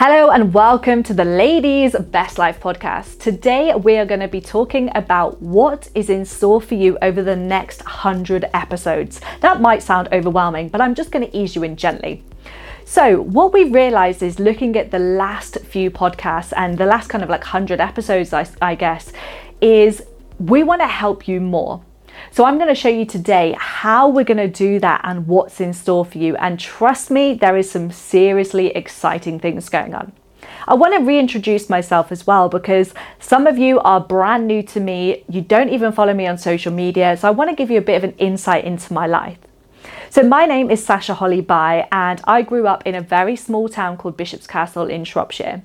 Hello and welcome to the Ladies Best Life podcast. Today we are going to be talking about what is in store for you over the next 100 episodes. That might sound overwhelming, but I'm just going to ease you in gently. So, what we realized is looking at the last few podcasts and the last kind of like 100 episodes, I, I guess, is we want to help you more. So, I'm going to show you today how we're going to do that and what's in store for you. And trust me, there is some seriously exciting things going on. I want to reintroduce myself as well because some of you are brand new to me. You don't even follow me on social media. So, I want to give you a bit of an insight into my life. So, my name is Sasha Holly By, and I grew up in a very small town called Bishop's Castle in Shropshire.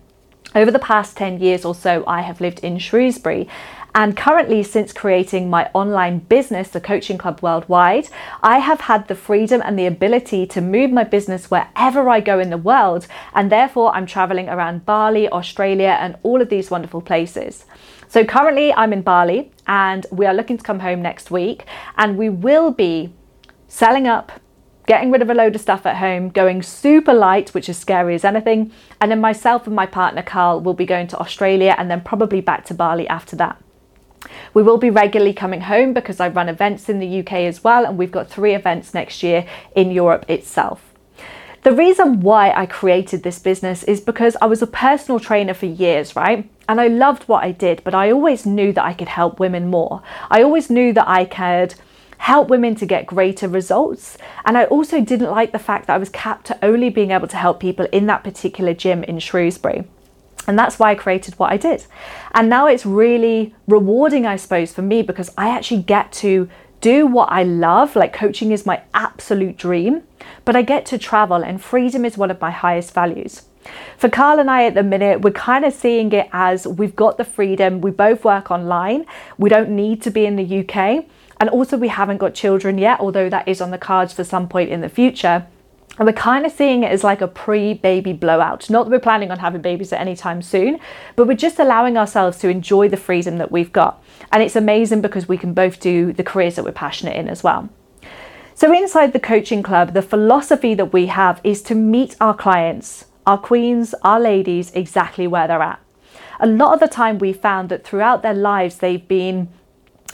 Over the past 10 years or so, I have lived in Shrewsbury, and currently, since creating my online business, the Coaching Club Worldwide, I have had the freedom and the ability to move my business wherever I go in the world. And therefore, I'm traveling around Bali, Australia, and all of these wonderful places. So, currently, I'm in Bali and we are looking to come home next week. And we will be selling up getting rid of a load of stuff at home, going super light, which is scary as anything. And then myself and my partner Carl will be going to Australia and then probably back to Bali after that. We will be regularly coming home because I run events in the UK as well, and we've got three events next year in Europe itself. The reason why I created this business is because I was a personal trainer for years, right? And I loved what I did, but I always knew that I could help women more. I always knew that I could help women to get greater results. And I also didn't like the fact that I was capped to only being able to help people in that particular gym in Shrewsbury. And that's why I created what I did. And now it's really rewarding, I suppose, for me because I actually get to do what I love. Like coaching is my absolute dream, but I get to travel, and freedom is one of my highest values. For Carl and I at the minute, we're kind of seeing it as we've got the freedom. We both work online. We don't need to be in the UK. And also, we haven't got children yet, although that is on the cards for some point in the future. And we're kind of seeing it as like a pre baby blowout. Not that we're planning on having babies at any time soon, but we're just allowing ourselves to enjoy the freedom that we've got. And it's amazing because we can both do the careers that we're passionate in as well. So, inside the coaching club, the philosophy that we have is to meet our clients, our queens, our ladies, exactly where they're at. A lot of the time, we found that throughout their lives, they've been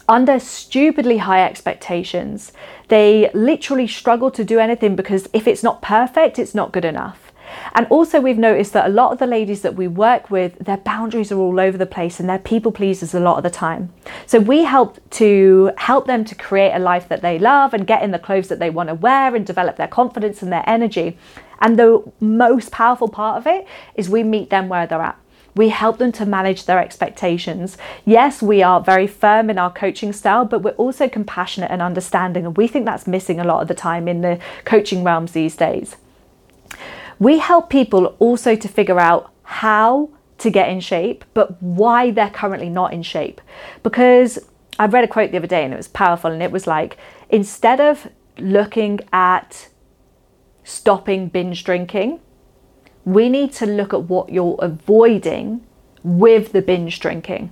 under stupidly high expectations. They literally struggle to do anything because if it's not perfect, it's not good enough. And also, we've noticed that a lot of the ladies that we work with, their boundaries are all over the place and they're people pleasers a lot of the time. So, we help to help them to create a life that they love and get in the clothes that they want to wear and develop their confidence and their energy. And the most powerful part of it is we meet them where they're at. We help them to manage their expectations. Yes, we are very firm in our coaching style, but we're also compassionate and understanding. And we think that's missing a lot of the time in the coaching realms these days. We help people also to figure out how to get in shape, but why they're currently not in shape. Because I read a quote the other day and it was powerful, and it was like, instead of looking at stopping binge drinking, we need to look at what you're avoiding with the binge drinking.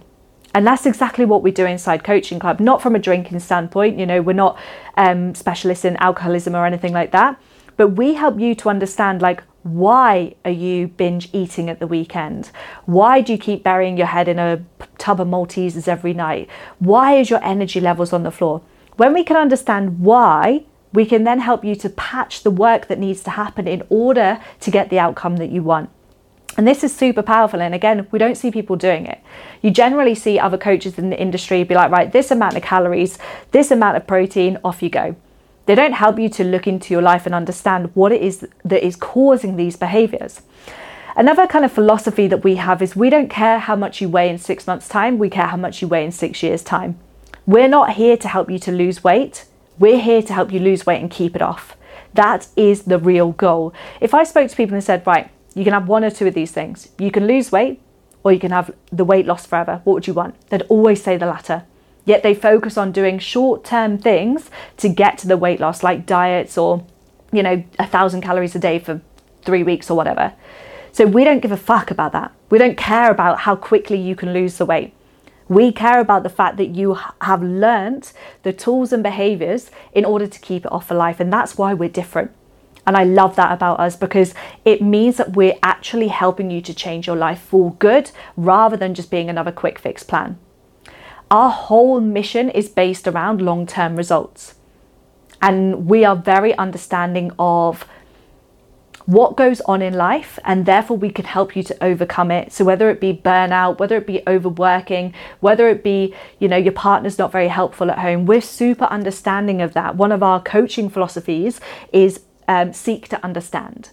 And that's exactly what we do inside Coaching Club, not from a drinking standpoint. You know, we're not um, specialists in alcoholism or anything like that, but we help you to understand like, why are you binge eating at the weekend? Why do you keep burying your head in a tub of Maltesers every night? Why is your energy levels on the floor? When we can understand why, we can then help you to patch the work that needs to happen in order to get the outcome that you want. And this is super powerful. And again, we don't see people doing it. You generally see other coaches in the industry be like, right, this amount of calories, this amount of protein, off you go. They don't help you to look into your life and understand what it is that is causing these behaviors. Another kind of philosophy that we have is we don't care how much you weigh in six months' time, we care how much you weigh in six years' time. We're not here to help you to lose weight. We're here to help you lose weight and keep it off. That is the real goal. If I spoke to people and said, right, you can have one or two of these things, you can lose weight or you can have the weight loss forever, what would you want? They'd always say the latter. Yet they focus on doing short term things to get to the weight loss, like diets or, you know, a thousand calories a day for three weeks or whatever. So we don't give a fuck about that. We don't care about how quickly you can lose the weight. We care about the fact that you have learnt the tools and behaviors in order to keep it off for life. And that's why we're different. And I love that about us because it means that we're actually helping you to change your life for good rather than just being another quick fix plan. Our whole mission is based around long term results. And we are very understanding of what goes on in life and therefore we can help you to overcome it. So whether it be burnout whether it be overworking whether it be you know your partner's not very helpful at home we're super understanding of that. One of our coaching philosophies is um, seek to understand.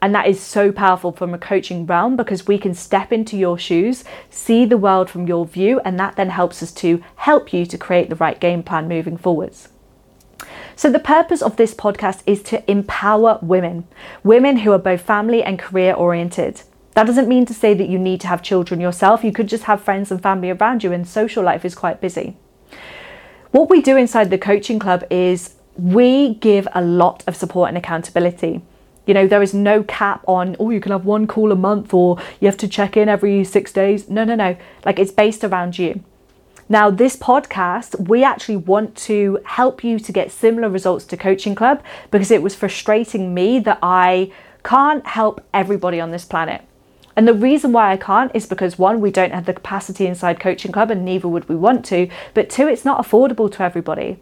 And that is so powerful from a coaching realm because we can step into your shoes, see the world from your view, and that then helps us to help you to create the right game plan moving forwards. So, the purpose of this podcast is to empower women, women who are both family and career oriented. That doesn't mean to say that you need to have children yourself. You could just have friends and family around you, and social life is quite busy. What we do inside the coaching club is we give a lot of support and accountability. You know, there is no cap on, oh, you can have one call a month or you have to check in every six days. No, no, no. Like it's based around you. Now, this podcast, we actually want to help you to get similar results to Coaching Club because it was frustrating me that I can't help everybody on this planet. And the reason why I can't is because one, we don't have the capacity inside Coaching Club and neither would we want to, but two, it's not affordable to everybody.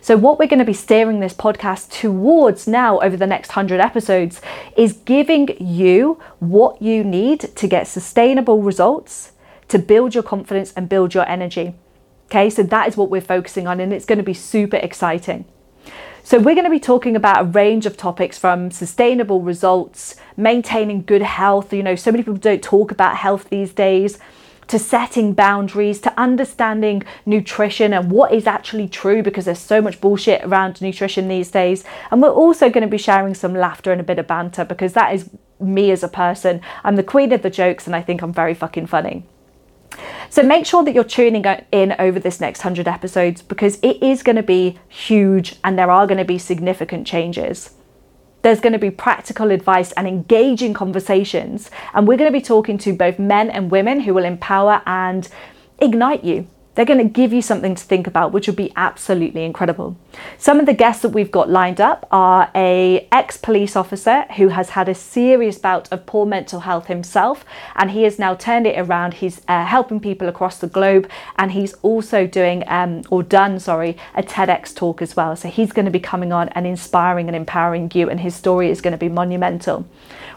So, what we're going to be steering this podcast towards now over the next 100 episodes is giving you what you need to get sustainable results to build your confidence and build your energy. Okay, so that is what we're focusing on, and it's going to be super exciting. So, we're going to be talking about a range of topics from sustainable results, maintaining good health. You know, so many people don't talk about health these days, to setting boundaries, to understanding nutrition and what is actually true because there's so much bullshit around nutrition these days. And we're also going to be sharing some laughter and a bit of banter because that is me as a person. I'm the queen of the jokes, and I think I'm very fucking funny. So make sure that you're tuning in over this next 100 episodes because it is going to be huge and there are going to be significant changes. There's going to be practical advice and engaging conversations, and we're going to be talking to both men and women who will empower and ignite you they're going to give you something to think about, which will be absolutely incredible. Some of the guests that we've got lined up are a ex-police officer who has had a serious bout of poor mental health himself, and he has now turned it around. He's uh, helping people across the globe, and he's also doing um, or done, sorry, a TEDx talk as well. So he's going to be coming on and inspiring and empowering you, and his story is going to be monumental.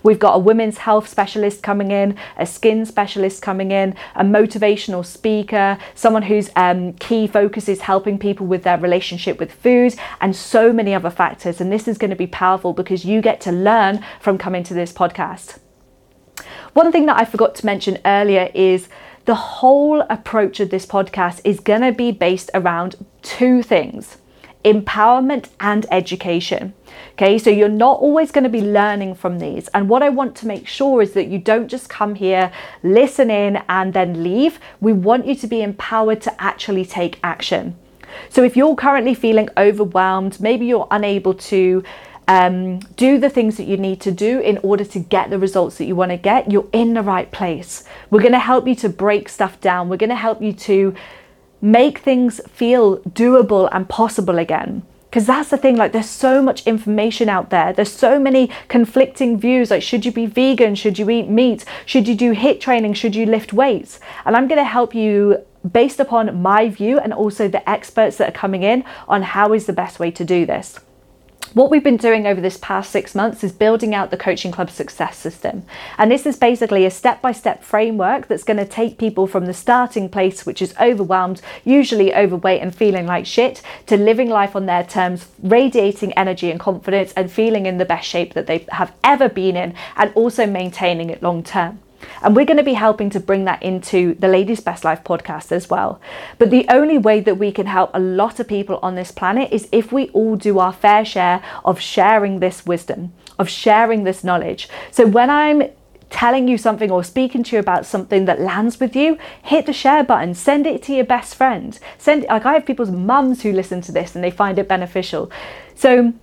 We've got a women's health specialist coming in, a skin specialist coming in, a motivational speaker, someone whose um, key focus is helping people with their relationship with food, and so many other factors. And this is going to be powerful because you get to learn from coming to this podcast. One thing that I forgot to mention earlier is the whole approach of this podcast is going to be based around two things empowerment and education. Okay, so you're not always going to be learning from these. And what I want to make sure is that you don't just come here, listen in, and then leave. We want you to be empowered to actually take action. So if you're currently feeling overwhelmed, maybe you're unable to um, do the things that you need to do in order to get the results that you want to get, you're in the right place. We're going to help you to break stuff down. We're going to help you to make things feel doable and possible again. Because that's the thing, like, there's so much information out there. There's so many conflicting views. Like, should you be vegan? Should you eat meat? Should you do HIIT training? Should you lift weights? And I'm going to help you based upon my view and also the experts that are coming in on how is the best way to do this. What we've been doing over this past six months is building out the Coaching Club Success System. And this is basically a step by step framework that's going to take people from the starting place, which is overwhelmed, usually overweight and feeling like shit, to living life on their terms, radiating energy and confidence, and feeling in the best shape that they have ever been in, and also maintaining it long term. And we're going to be helping to bring that into the Ladies Best Life podcast as well. But the only way that we can help a lot of people on this planet is if we all do our fair share of sharing this wisdom, of sharing this knowledge. So when I'm telling you something or speaking to you about something that lands with you, hit the share button, send it to your best friend. Send like I have people's mums who listen to this and they find it beneficial. So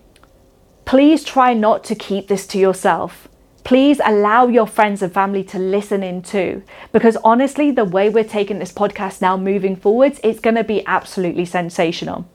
please try not to keep this to yourself please allow your friends and family to listen in too. Because honestly, the way we're taking this podcast now moving forwards, it's going to be absolutely sensational.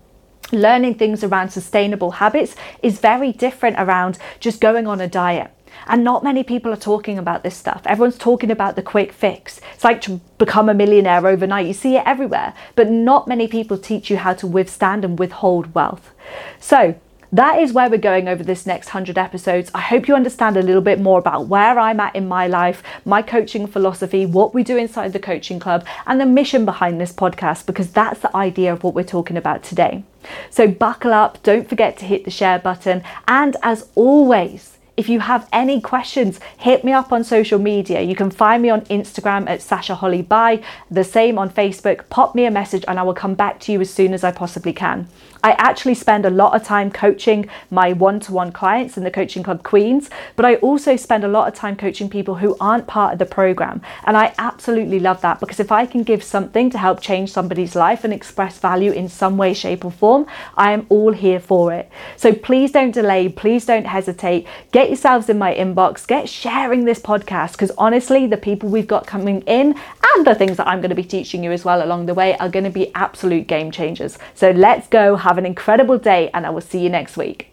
learning things around sustainable habits is very different around just going on a diet. And not many people are talking about this stuff. Everyone's talking about the quick fix. It's like to become a millionaire overnight. You see it everywhere, but not many people teach you how to withstand and withhold wealth. So, that is where we're going over this next 100 episodes. I hope you understand a little bit more about where I'm at in my life, my coaching philosophy, what we do inside the coaching club, and the mission behind this podcast, because that's the idea of what we're talking about today. So buckle up, don't forget to hit the share button, and as always, if you have any questions, hit me up on social media. You can find me on Instagram at Sasha Holly Bye, the same on Facebook. Pop me a message and I will come back to you as soon as I possibly can. I actually spend a lot of time coaching my one to one clients in the Coaching Club Queens, but I also spend a lot of time coaching people who aren't part of the program. And I absolutely love that because if I can give something to help change somebody's life and express value in some way, shape, or form, I am all here for it. So please don't delay, please don't hesitate. Get yourselves in my inbox, get sharing this podcast because honestly, the people we've got coming in and the things that I'm going to be teaching you as well along the way are going to be absolute game changers. So let's go have an incredible day, and I will see you next week.